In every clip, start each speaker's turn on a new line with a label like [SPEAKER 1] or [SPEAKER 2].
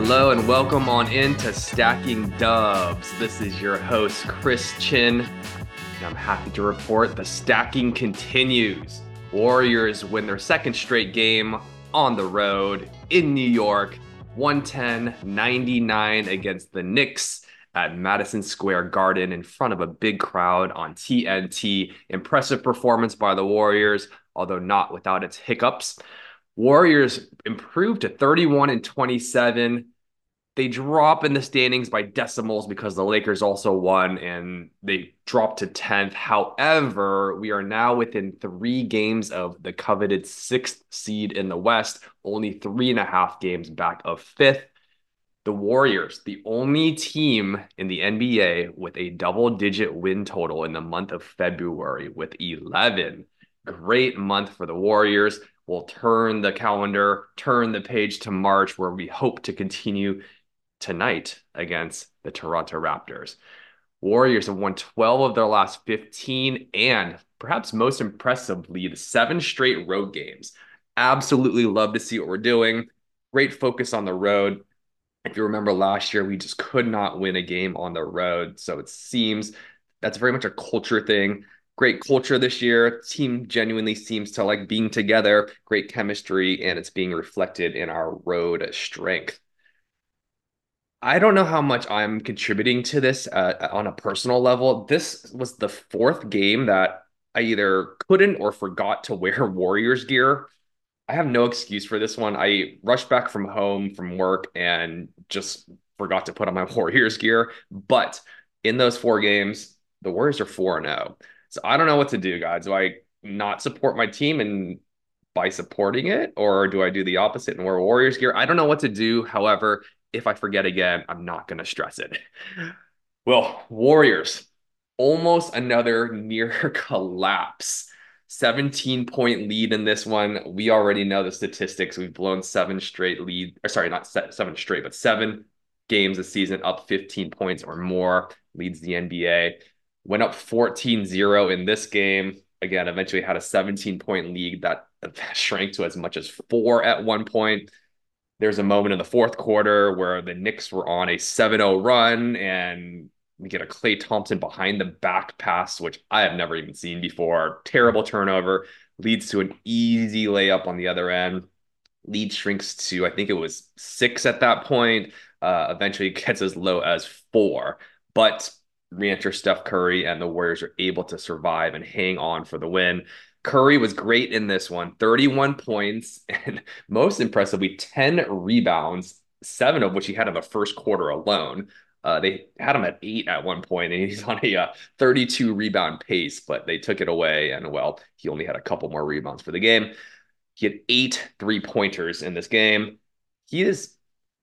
[SPEAKER 1] Hello and welcome on into Stacking Dubs. This is your host, Chris Chinn, and I'm happy to report the stacking continues. Warriors win their second straight game on the road in New York, 110 99 against the Knicks at Madison Square Garden in front of a big crowd on TNT. Impressive performance by the Warriors, although not without its hiccups. Warriors improved to 31 and 27. They drop in the standings by decimals because the Lakers also won and they dropped to 10th. However, we are now within three games of the coveted sixth seed in the West, only three and a half games back of fifth. The Warriors, the only team in the NBA with a double digit win total in the month of February with 11. Great month for the Warriors we'll turn the calendar, turn the page to March, where we hope to continue tonight against the Toronto Raptors. Warriors have won 12 of their last 15 and perhaps most impressively, the seven straight road games. Absolutely love to see what we're doing. Great focus on the road. If you remember last year, we just could not win a game on the road. So it seems that's very much a culture thing great culture this year. Team genuinely seems to like being together, great chemistry, and it's being reflected in our road strength. I don't know how much I'm contributing to this uh, on a personal level. This was the fourth game that I either couldn't or forgot to wear Warriors gear. I have no excuse for this one. I rushed back from home from work and just forgot to put on my Warriors gear. But in those four games, the Warriors are 4 0. So I don't know what to do, guys. Do I not support my team and by supporting it, or do I do the opposite and wear Warriors gear? I don't know what to do. However, if I forget again, I'm not going to stress it. Well, Warriors, almost another near collapse. 17 point lead in this one. We already know the statistics. We've blown seven straight lead, or sorry, not seven straight, but seven games a season up 15 points or more, leads the NBA went up 14-0 in this game. Again, eventually had a 17 point lead that shrank to as much as four at one point. There's a moment in the fourth quarter where the Knicks were on a 7-0 run and we get a Klay Thompson behind the back pass, which I have never even seen before. Terrible turnover leads to an easy layup on the other end. Lead shrinks to, I think it was six at that point. Uh, eventually gets as low as four. But re-enter Steph Curry, and the Warriors are able to survive and hang on for the win. Curry was great in this one 31 points, and most impressively, 10 rebounds, seven of which he had in the first quarter alone. Uh, they had him at eight at one point, and he's on a uh, 32 rebound pace, but they took it away. And well, he only had a couple more rebounds for the game. He had eight three pointers in this game. He is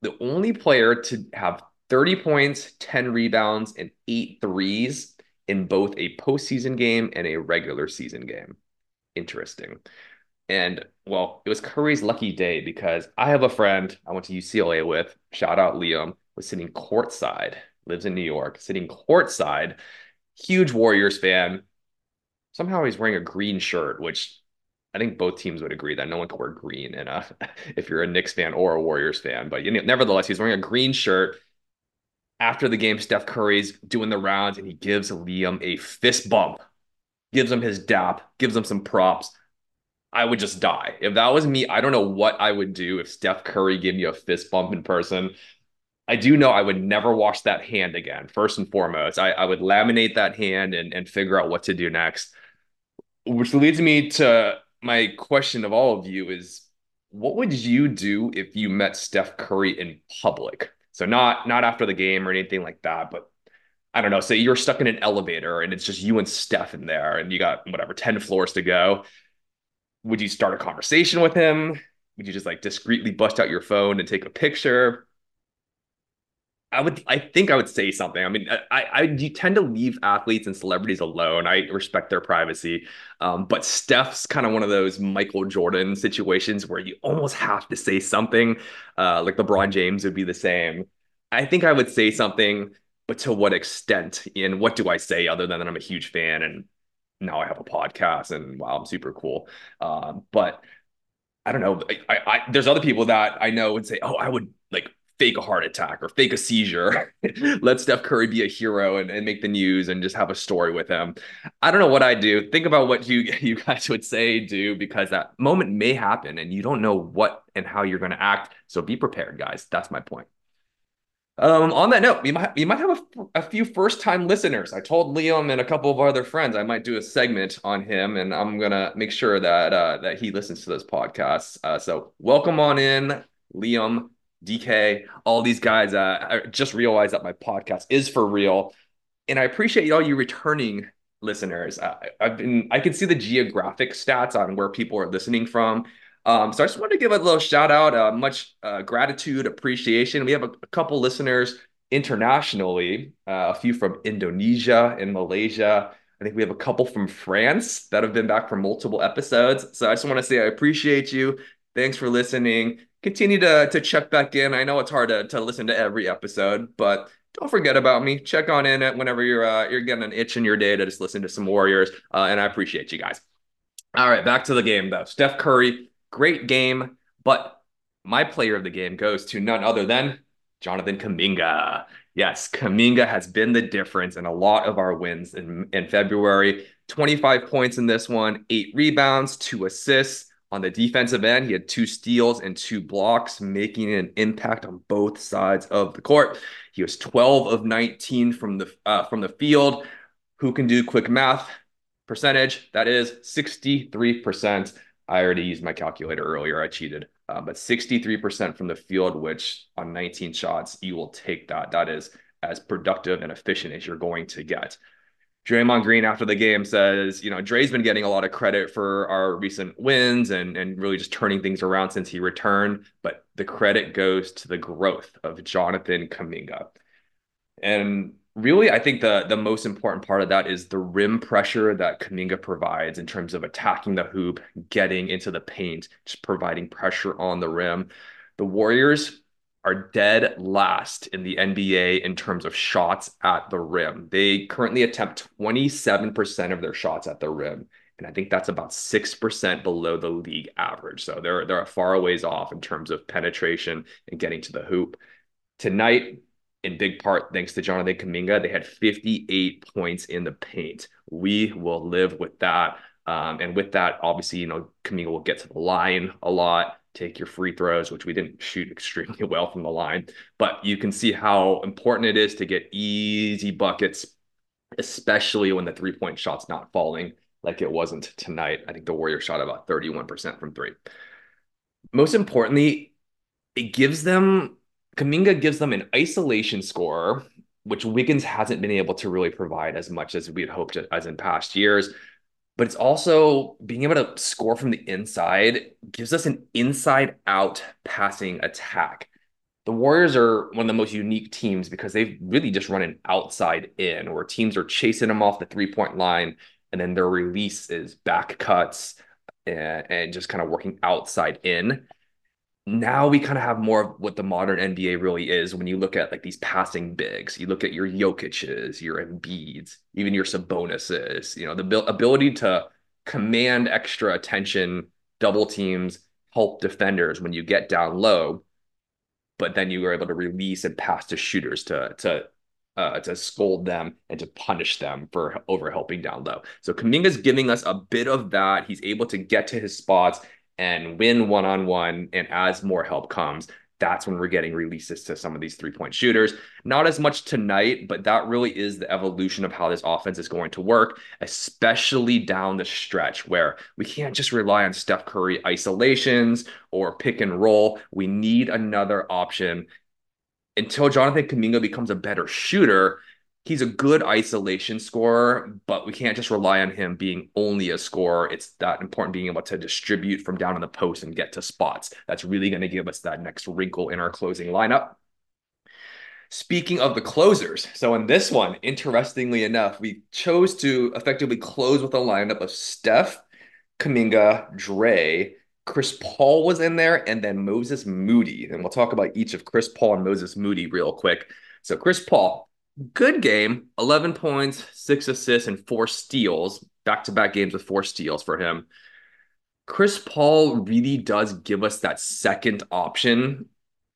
[SPEAKER 1] the only player to have 30 points, 10 rebounds, and eight threes in both a postseason game and a regular season game. Interesting. And well, it was Curry's lucky day because I have a friend I went to UCLA with, shout out Liam, was sitting courtside, lives in New York, sitting courtside, huge Warriors fan. Somehow he's wearing a green shirt, which I think both teams would agree that no one can wear green in a if you're a Knicks fan or a Warriors fan. But you know, nevertheless, he's wearing a green shirt after the game, Steph Curry's doing the rounds and he gives Liam a fist bump, gives him his dap, gives him some props. I would just die. If that was me, I don't know what I would do if Steph Curry gave me a fist bump in person. I do know I would never wash that hand again, first and foremost. I, I would laminate that hand and, and figure out what to do next. Which leads me to my question of all of you is what would you do if you met Steph Curry in public? So not not after the game or anything like that, but I don't know. Say you're stuck in an elevator and it's just you and Steph in there, and you got whatever ten floors to go. Would you start a conversation with him? Would you just like discreetly bust out your phone and take a picture? I would, I think I would say something. I mean, I, I, you tend to leave athletes and celebrities alone. I respect their privacy, um, but Steph's kind of one of those Michael Jordan situations where you almost have to say something. Uh, like LeBron James would be the same. I think I would say something, but to what extent? And what do I say other than that I'm a huge fan and now I have a podcast and wow, I'm super cool. Um, but I don't know. I, I, I, there's other people that I know would say, oh, I would like fake a heart attack or fake a seizure. Let Steph Curry be a hero and, and make the news and just have a story with him. I don't know what I do. Think about what you you guys would say, do because that moment may happen and you don't know what and how you're going to act. So be prepared, guys. That's my point. Um, on that note, we might we might have a, a few first time listeners. I told Liam and a couple of other friends I might do a segment on him, and I'm gonna make sure that uh, that he listens to those podcasts. Uh, so welcome on in, Liam, DK, all these guys. Uh, I just realized that my podcast is for real, and I appreciate all you returning listeners. Uh, I've been I can see the geographic stats on where people are listening from. Um, so I just wanted to give a little shout out, uh, much uh, gratitude, appreciation. We have a, a couple listeners internationally, uh, a few from Indonesia and Malaysia. I think we have a couple from France that have been back for multiple episodes. So I just want to say I appreciate you. Thanks for listening. Continue to, to check back in. I know it's hard to, to listen to every episode, but don't forget about me. Check on in whenever you're uh, you're getting an itch in your day to just listen to some Warriors. Uh, and I appreciate you guys. All right, back to the game though. Steph Curry Great game, but my player of the game goes to none other than Jonathan Kuminga. Yes, Kuminga has been the difference in a lot of our wins in, in February. 25 points in this one, eight rebounds, two assists. On the defensive end, he had two steals and two blocks, making an impact on both sides of the court. He was 12 of 19 from the uh, from the field. Who can do quick math? Percentage that is 63%. I already used my calculator earlier. I cheated. Uh, but 63% from the field, which on 19 shots, you will take that. That is as productive and efficient as you're going to get. Draymond Green after the game says, you know, Dre's been getting a lot of credit for our recent wins and and really just turning things around since he returned, but the credit goes to the growth of Jonathan Kuminga. And really, I think the the most important part of that is the rim pressure that Kuminga provides in terms of attacking the hoop, getting into the paint, just providing pressure on the rim. The Warriors are dead last in the NBA in terms of shots at the rim. They currently attempt 27% of their shots at the rim. And I think that's about 6% below the league average. So they're they're far ways off in terms of penetration and getting to the hoop. Tonight, in big part thanks to Jonathan Kuminga. They had 58 points in the paint. We will live with that. Um, and with that, obviously, you know, Kuminga will get to the line a lot, take your free throws, which we didn't shoot extremely well from the line. But you can see how important it is to get easy buckets, especially when the three point shot's not falling like it wasn't tonight. I think the Warriors shot about 31% from three. Most importantly, it gives them Kuminga gives them an isolation score, which Wiggins hasn't been able to really provide as much as we had hoped as in past years. But it's also being able to score from the inside gives us an inside out passing attack. The Warriors are one of the most unique teams because they've really just run an outside in where teams are chasing them off the three point line and then their release is back cuts and, and just kind of working outside in now we kind of have more of what the modern NBA really is when you look at like these passing bigs. You look at your Jokic's, your Embiid's, even your Sabonis's, you know, the ability to command extra attention, double teams, help defenders when you get down low, but then you are able to release and pass to shooters to to uh, to scold them and to punish them for over helping down low. So Kuminga's giving us a bit of that. He's able to get to his spots and win one on one. And as more help comes, that's when we're getting releases to some of these three point shooters. Not as much tonight, but that really is the evolution of how this offense is going to work, especially down the stretch where we can't just rely on Steph Curry isolations or pick and roll. We need another option until Jonathan Kuminga becomes a better shooter he's a good isolation scorer, but we can't just rely on him being only a scorer. It's that important being able to distribute from down in the post and get to spots. That's really going to give us that next wrinkle in our closing lineup. Speaking of the closers, so in this one, interestingly enough, we chose to effectively close with a lineup of Steph, Kuminga, Dre, Chris Paul was in there, and then Moses Moody. And we'll talk about each of Chris Paul and Moses Moody real quick. So, Chris Paul, good game 11 points, six assists, and four steals, back to back games with four steals for him. Chris Paul really does give us that second option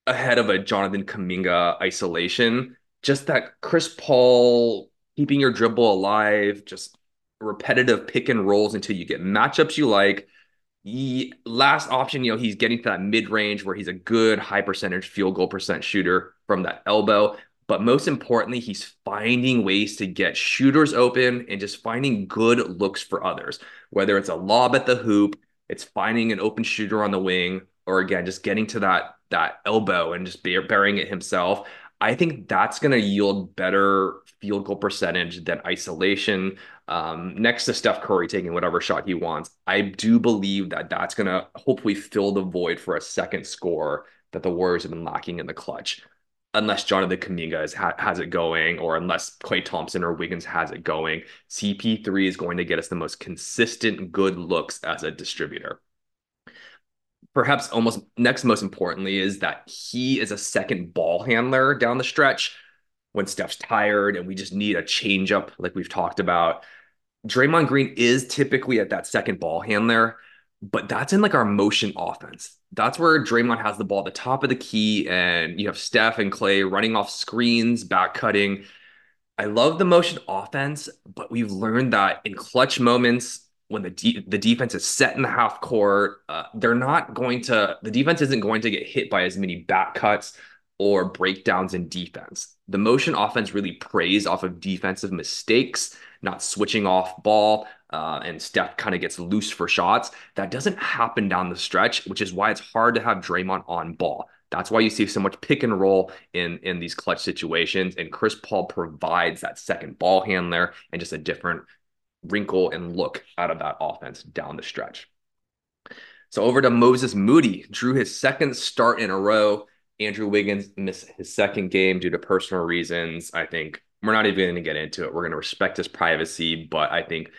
[SPEAKER 1] ahead of a Jonathan Kuminga isolation. Just that Chris Paul keeping your dribble alive, just repetitive pick and rolls until you get matchups you like. The last option, you know, he's getting to that mid range where he's a good high percentage field goal percent shooter from that elbow. But most importantly, he's finding ways to get shooters open and just finding good looks for others, whether it's a lob at the hoop, it's finding an open shooter on the wing, or again, just getting to that that elbow and just burying it himself. I think that's going to yield better field goal percentage than isolation. Um, next to Steph Curry taking whatever shot he wants, I do believe that that's going to hopefully fill the void for a second score that the Warriors have been lacking in the clutch. Unless Jonathan Kuminga is, ha- has it going, or unless Klay Thompson or Wiggins has it going, CP3 is going to get us the most consistent good looks as a distributor perhaps almost next most importantly is that he is a second ball handler down the stretch when Steph's tired and we just need a change up like we've talked about. Draymond Green is typically at that second ball handler, but that's in like our motion offense. That's where Draymond has the ball at the top of the key and you have Steph and Klay running off screens, back cutting. I love the motion offense, but we've learned that in clutch moments, when the de- the defense is set in the half court, uh, they're not going to. The defense isn't going to get hit by as many back cuts or breakdowns in defense. The motion offense really preys off of defensive mistakes, not switching off ball, uh, and Steph kind of gets loose for shots. That doesn't happen down the stretch, which is why it's hard to have Draymond on ball. That's why you see so much pick and roll in in these clutch situations. And Chris Paul provides that second ball handler and just a different wrinkle and look out of that offense down the stretch. So over to Moses Moody, drew his second start in a row. Andrew Wiggins missed his second game due to personal reasons. I think we're not even going to get into it. We're going to respect his privacy, but I think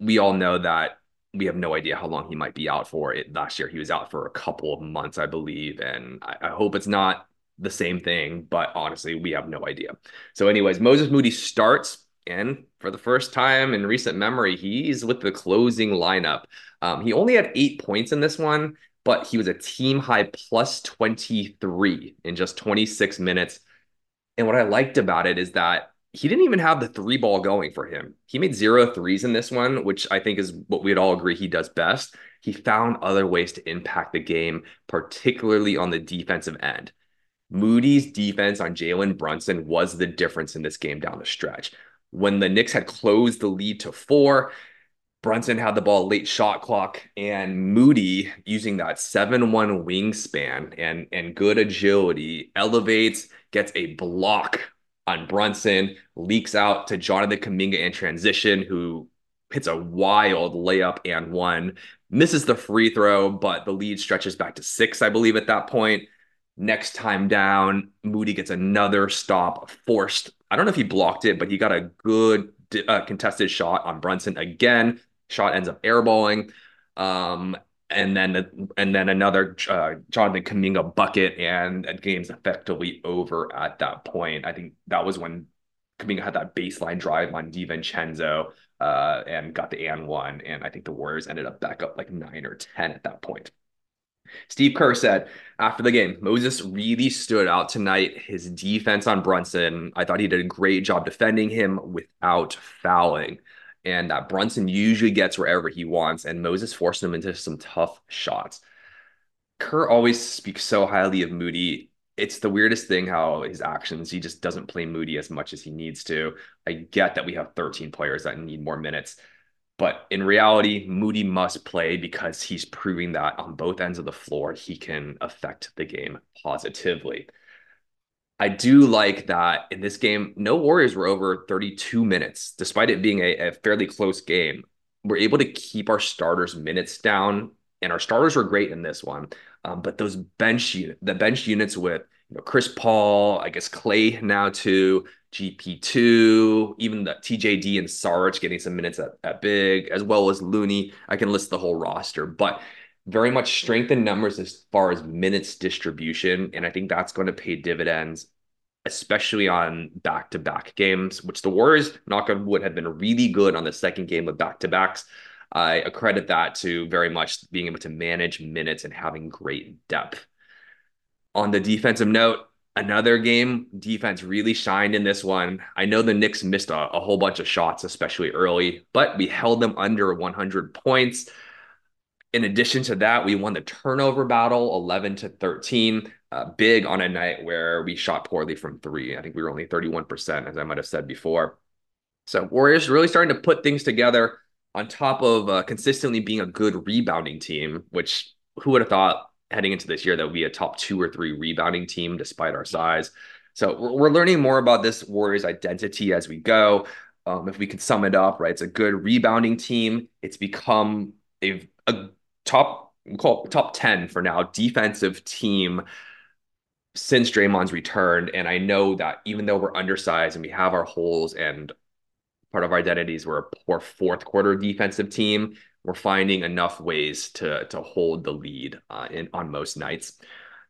[SPEAKER 1] we all know that we have no idea how long he might be out for. It last year he was out for a couple of months, I believe, and I, I hope it's not the same thing. But honestly, we have no idea. So, anyways, Moses Moody starts and for the first time in recent memory, he's with the closing lineup. Um, he only had eight points in this one, but he was a team high plus 23 in just 26 minutes. And what I liked about it is that he didn't even have the three ball going for him. He made zero threes in this one, which I think is what we'd all agree he does best. He found other ways to impact the game, particularly on the defensive end. Moody's defense on Jalen Brunson was the difference in this game down the stretch when the Knicks had closed the lead to four. Brunson had the ball late shot clock, and Moody, using that 7 1 wingspan and, and good agility, elevates, gets a block on Brunson, leaks out to Jonathan Kuminga in transition, who hits a wild layup and one, misses the free throw, but the lead stretches back to six, I believe, at that point. Next time down, Moody gets another stop, forced. I don't know if he blocked it, but he got a good uh, contested shot on Brunson again. Shot ends up airballing. Um, and then and then another uh, Jonathan Kuminga bucket, and the game's effectively over at that point. I think that was when Kuminga had that baseline drive on DiVincenzo uh, and got the and one, and I think the Warriors ended up back up like nine or ten at that point. Steve Kerr said after the game, Moses really stood out tonight. His defense on Brunson, I thought he did a great job defending him without fouling. And that Brunson usually gets wherever he wants, and Moses forced him into some tough shots. Kerr always speaks so highly of Moody. It's the weirdest thing how his actions, he just doesn't play Moody as much as he needs to. I get that we have 13 players that need more minutes but in reality, Moody must play because he's proving that on both ends of the floor, he can affect the game positively. I do like that in this game, no Warriors were over 32 minutes, despite it being a, a fairly close game. We're able to keep our starters' minutes down, and our starters were great in this one. Um, but those bench unit, the bench units with you know Chris Paul, I guess Klay now too, GP2, even the TJD and Sarge getting some minutes at, at big, as well as Looney. I can list the whole roster, but very much strength in numbers as far as minutes distribution. And I think that's going to pay dividends, especially on back to back games, which the Warriors, knock on wood, have been really good on the second game of back to backs. I accredit that to very much being able to manage minutes and having great depth On the defensive note, another game defense really shined in this one. I know the Knicks missed a, a, whole bunch of shots, especially early, but we held them under 100 points. In addition to that, we won the turnover battle 11 to 13. Uh, big on a night where we shot poorly from three. I think we were only 31%, as I might have said before. So Warriors really starting to put things together on top of uh, consistently being a good rebounding team, which who would have thought heading into this year that would be a top two or three rebounding team despite our size. So we're, learning more about this Warriors identity as we go. Um, if we could sum it up, right, it's a good rebounding team. It's become a, a top call top 10 for now defensive team since Draymond's returned. And I know that even though we're undersized and we have our holes and part of our identities, we're a poor fourth quarter defensive team. We're finding enough ways to to hold the lead uh, in on most nights.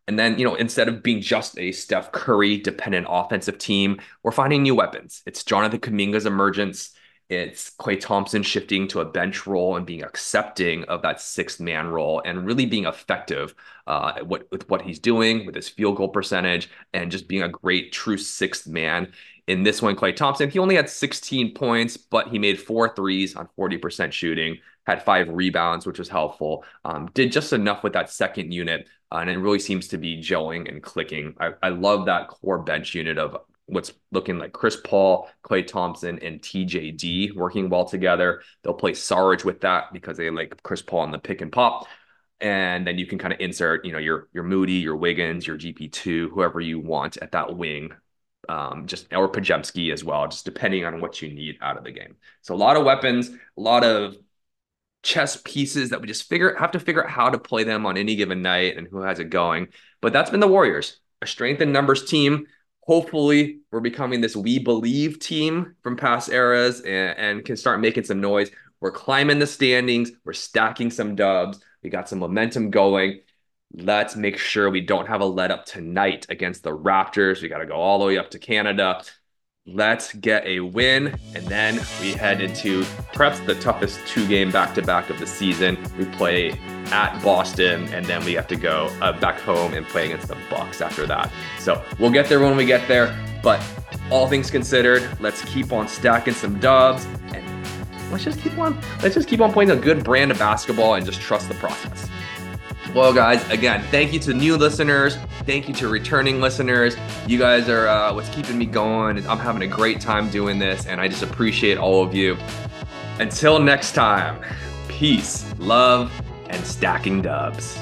[SPEAKER 1] And then, you know, instead of being just a Steph Curry dependent offensive team, we're finding new weapons. It's Jonathan Kuminga's emergence. It's Klay Thompson shifting to a bench role and being accepting of that sixth man role and really being effective uh, what, with what he's doing with his field goal percentage and just being a great true sixth man. In this one, Klay Thompson, he only had 16 points, but he made four threes on 40% shooting, had five rebounds, which was helpful. Um, did just enough with that second unit, uh, and it really seems to be gelling and clicking. I, I love that core bench unit of what's looking like Chris Paul, Klay Thompson, and TJD working well together. They'll play Sarge with that because they like Chris Paul on the pick and pop. And then you can kind of insert, you know, your your Moody, your Wiggins, your GP2, whoever you want at that wing. Um, just or Podziemski as well, just depending on what you need out of the game. So a lot of weapons, a lot of chess pieces that we just figure have to figure out how to play them on any given night and who has it going. But that's been the Warriors, a strength in numbers team hopefully we're becoming this we believe team from past eras and, and, can start making some noise. We're climbing the standings, we're stacking some dubs, we got some momentum going. Let's make sure we don't have a let up tonight against the Raptors. We got to go all the way up to Canada. Let's get a win. And then we head into perhaps the toughest two game back to back of the season. We play at Boston, and then we have to go uh, back home and play against the Bucks after that. So we'll get there when we get there. But all things considered, let's keep on stacking some dubs and let's just keep on let's just keep on playing a good brand of basketball and just trust the process. Well, guys, again, thank you to new listeners. Thank you to returning listeners. You guys are uh, what's keeping me going. I'm having a great time doing this, and I just appreciate all of you. Until next time, peace, love, and stacking dubs.